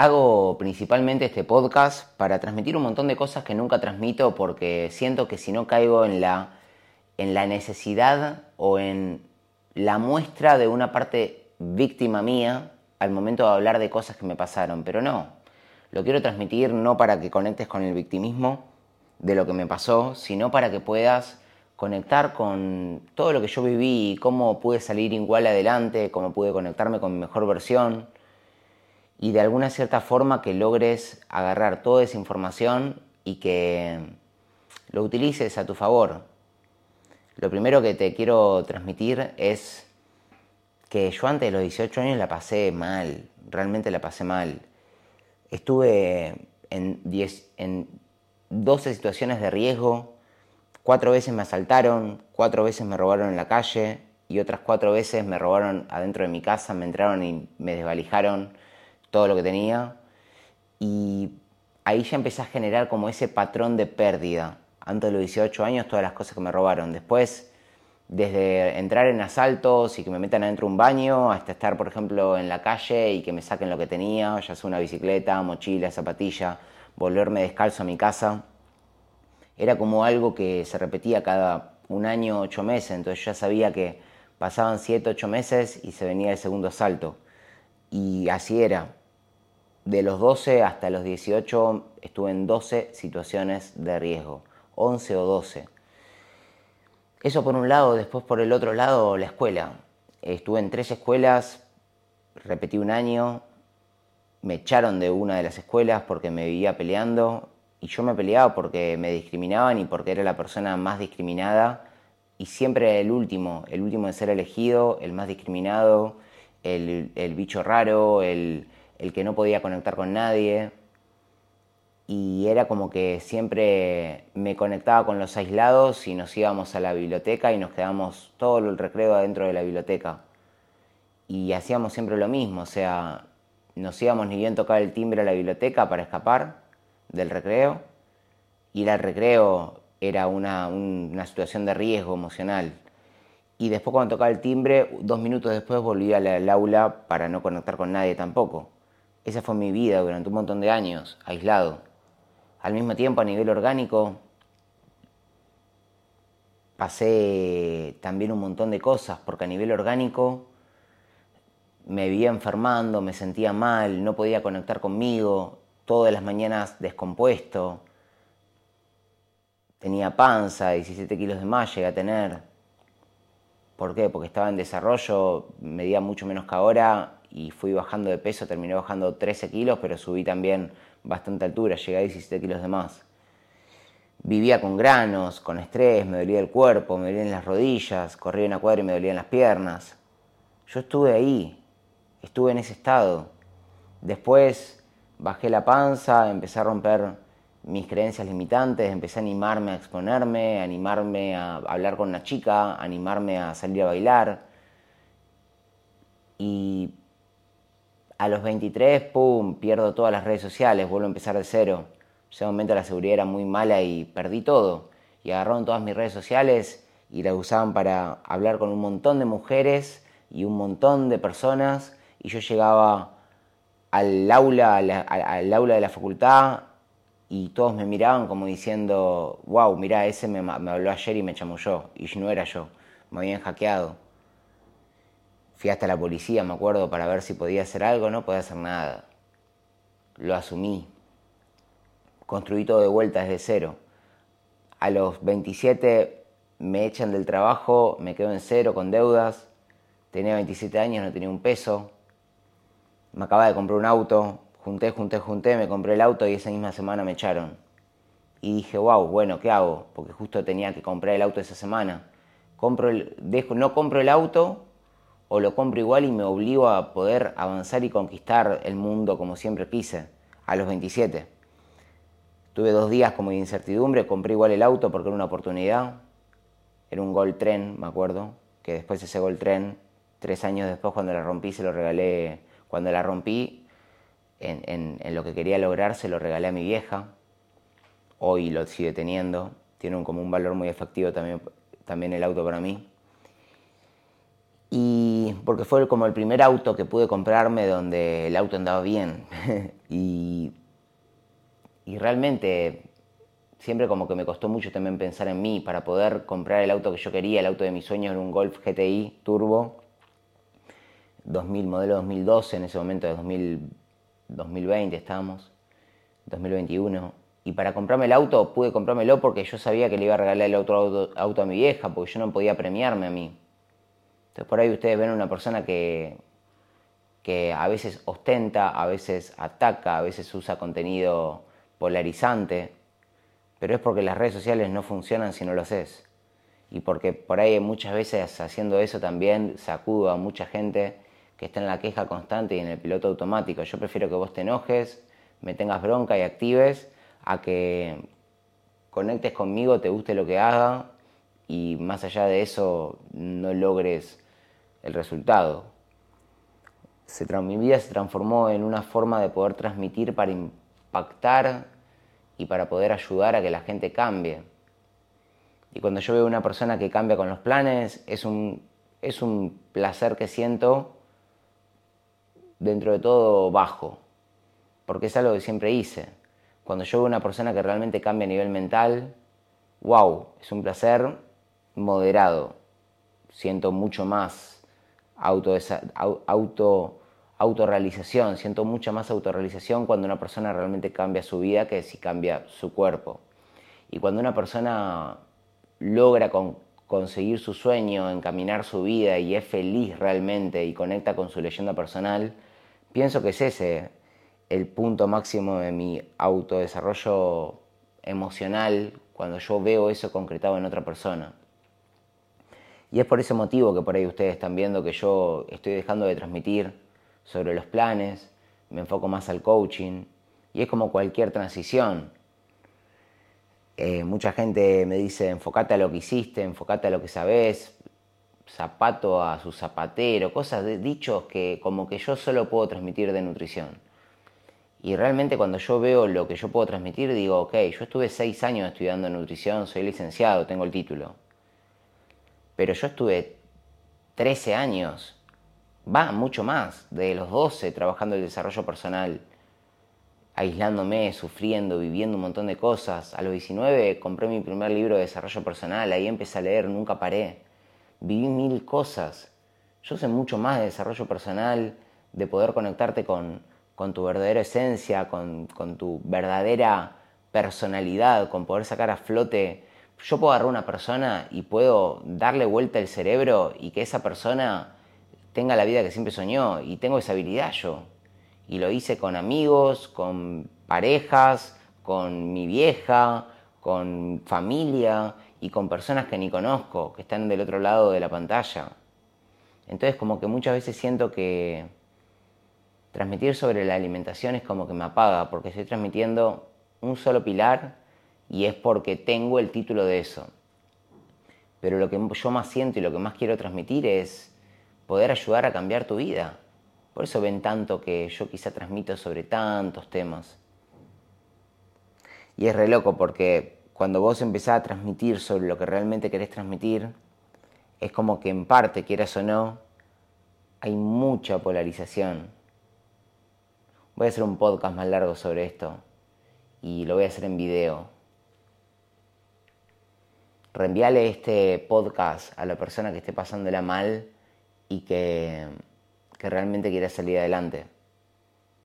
Hago principalmente este podcast para transmitir un montón de cosas que nunca transmito porque siento que si no caigo en la, en la necesidad o en la muestra de una parte víctima mía al momento de hablar de cosas que me pasaron, pero no. Lo quiero transmitir no para que conectes con el victimismo de lo que me pasó, sino para que puedas conectar con todo lo que yo viví y cómo pude salir igual adelante, cómo pude conectarme con mi mejor versión y de alguna cierta forma que logres agarrar toda esa información y que lo utilices a tu favor. Lo primero que te quiero transmitir es que yo antes de los 18 años la pasé mal, realmente la pasé mal. Estuve en, 10, en 12 situaciones de riesgo, Cuatro veces me asaltaron, cuatro veces me robaron en la calle y otras cuatro veces me robaron adentro de mi casa, me entraron y me desvalijaron todo lo que tenía. Y ahí ya empecé a generar como ese patrón de pérdida. Antes de los 18 años, todas las cosas que me robaron. Después, desde entrar en asaltos y que me metan adentro de un baño, hasta estar, por ejemplo, en la calle y que me saquen lo que tenía, ya sea una bicicleta, mochila, zapatilla, volverme descalzo a mi casa era como algo que se repetía cada un año, ocho meses, entonces ya sabía que pasaban siete, ocho meses y se venía el segundo salto. Y así era. De los 12 hasta los 18 estuve en 12 situaciones de riesgo, 11 o 12. Eso por un lado, después por el otro lado la escuela. Estuve en tres escuelas, repetí un año, me echaron de una de las escuelas porque me vivía peleando, y yo me peleaba porque me discriminaban y porque era la persona más discriminada y siempre el último, el último de ser elegido, el más discriminado, el, bicho raro, el, el, que no podía conectar con nadie. Y era como que siempre me conectaba con los aislados y nos íbamos a la biblioteca y nos quedábamos todo el recreo adentro de la biblioteca. Y hacíamos siempre lo mismo, o sea, nos íbamos ni bien tocar el timbre a la biblioteca para escapar del recreo. Ir al recreo era una, situación de riesgo emocional. Y después cuando tocaba el timbre, dos minutos después volví al, aula para no conectar con nadie tampoco. Esa fue mi vida durante un montón de años, aislado. Al mismo tiempo, a nivel orgánico, pasé también un montón de cosas, porque a nivel orgánico me vivía enfermando, me sentía mal, no podía conectar conmigo, todas las mañanas descompuesto. Tenía panza, 17 kilos de más llegué a tener. ¿Por qué? Porque estaba en desarrollo, medía mucho menos que ahora y fui bajando de peso, terminé bajando 13 kilos, pero subí también bastante altura, llegué a 17 kilos de más. Vivía con granos, con estrés, me dolía el cuerpo, me dolían las rodillas, corría una cuadra y me dolían las piernas. Yo estuve ahí, estuve en ese estado. Después bajé la panza, empecé a romper mis creencias limitantes, empecé a animarme a exponerme, a animarme a hablar con una chica, a animarme a salir a bailar. Y a los 23, ¡pum!, pierdo todas las redes sociales, vuelvo a empezar de cero. En ese momento la seguridad era muy mala y perdí todo. Y agarraron todas mis redes sociales y las usaban para hablar con un montón de mujeres y un montón de personas. Y yo llegaba al aula, aula de la facultad y todos me miraban como diciendo, wow, mira, ese me, habló ayer y me chamulló, y no era yo, me habían hackeado. Fui hasta la policía, me acuerdo, para ver si podía hacer algo, no podía hacer nada. Lo asumí. Construí todo de vuelta desde cero. A los 27 me echan del trabajo, me quedo en cero con deudas. Tenía 27 años, no tenía un peso me acababa de comprar un auto, junté, junté, junté, me compré el auto y esa misma semana me echaron. Y dije, wow, bueno, ¿qué hago? Porque justo tenía que comprar el auto esa semana. Compro el, dejo, no compro el auto o lo compro igual y me obligo a poder avanzar y conquistar el mundo como siempre quise, a los 27. Tuve dos días como de incertidumbre, compré igual el auto porque era una oportunidad. Era un Gol Tren, me acuerdo, que después ese Gol Tren, tres años después cuando la rompí, se lo regalé cuando la rompí, en, lo que quería lograr, se lo regalé a mi vieja. Hoy lo sigue teniendo. Tiene un, como un valor muy efectivo también, también el auto para mí. Y porque fue como el primer auto que pude comprarme donde el auto andaba bien. y, y realmente siempre como que me costó mucho también pensar en mí para poder comprar el auto que yo quería, el auto de mis sueños era un Golf GTI Turbo 2000, modelo 2012, en ese momento de 2020 estamos, 2021. Y para comprarme el auto pude comprármelo porque yo sabía que le iba a regalar el otro auto, a mi vieja, porque yo no podía premiarme a mí. Entonces por ahí ustedes ven una persona que, que a veces ostenta, a veces ataca, a veces usa contenido polarizante, pero es porque las redes sociales no funcionan si no lo haces. Y porque por ahí muchas veces haciendo eso también sacudo a mucha gente que está en la queja constante y en el piloto automático. Yo prefiero que vos te enojes, me tengas bronca y actives a que conectes conmigo, te guste lo que haga y más allá de eso no logres el resultado. mi vida se transformó en una forma de poder transmitir para impactar y para poder ayudar a que la gente cambie. Y cuando yo veo una persona que cambia con los planes, es un, es un placer que siento dentro de todo bajo, porque es algo que siempre hice. Cuando yo veo una persona que realmente cambia a nivel mental, wow, es un placer moderado. Siento mucho más auto, auto autorrealización, siento mucha más autorrealización cuando una persona realmente cambia su vida que si cambia su cuerpo. Y cuando una persona logra conseguir su sueño, encaminar su vida y es feliz realmente y conecta con su leyenda personal, pienso que es ese el punto máximo de mi autodesarrollo emocional cuando yo veo eso concretado en otra persona. Y es por ese motivo que por ahí ustedes están viendo que yo estoy dejando de transmitir sobre los planes, me enfoco más al coaching y es como cualquier transición. Eh, mucha gente me dice, enfócate a lo que hiciste, enfócate a lo que sabes, zapato a su zapatero, cosas de dichos que como que yo solo puedo transmitir de nutrición. Y realmente cuando yo veo lo que yo puedo transmitir, digo, ok, yo estuve seis años estudiando nutrición, soy licenciado, tengo el título. Pero yo estuve 13 años va mucho más, de los 12 trabajando el desarrollo personal, aislándome, sufriendo, viviendo un montón de cosas. A los 19 compré mi primer libro de desarrollo personal, ahí empecé a leer, nunca paré. Viví mil cosas. Yo sé mucho más de desarrollo personal, de poder conectarte con, tu verdadera esencia, con tu verdadera personalidad, con poder sacar a flote. Yo puedo agarrar una persona y puedo darle vuelta el cerebro y que esa persona tenga la vida que siempre soñó y tengo esa habilidad yo. Y lo hice con amigos, con parejas, con mi vieja, con familia y con personas que ni conozco, que están del otro lado de la pantalla. Entonces como que muchas veces siento que transmitir sobre la alimentación es como que me apaga, porque estoy transmitiendo un solo pilar y es porque tengo el título de eso. Pero lo que yo más siento y lo que más quiero transmitir es poder ayudar a cambiar tu vida. Por eso ven tanto que yo quizá transmito sobre tantos temas. Y es re loco porque cuando vos empezás a transmitir sobre lo que realmente querés transmitir, es como que en parte, quieras o no, hay mucha polarización. Voy a hacer un podcast más largo sobre esto y lo voy a hacer en video. Reenviale este podcast a la persona que esté pasándola mal y que, realmente quiere salir adelante.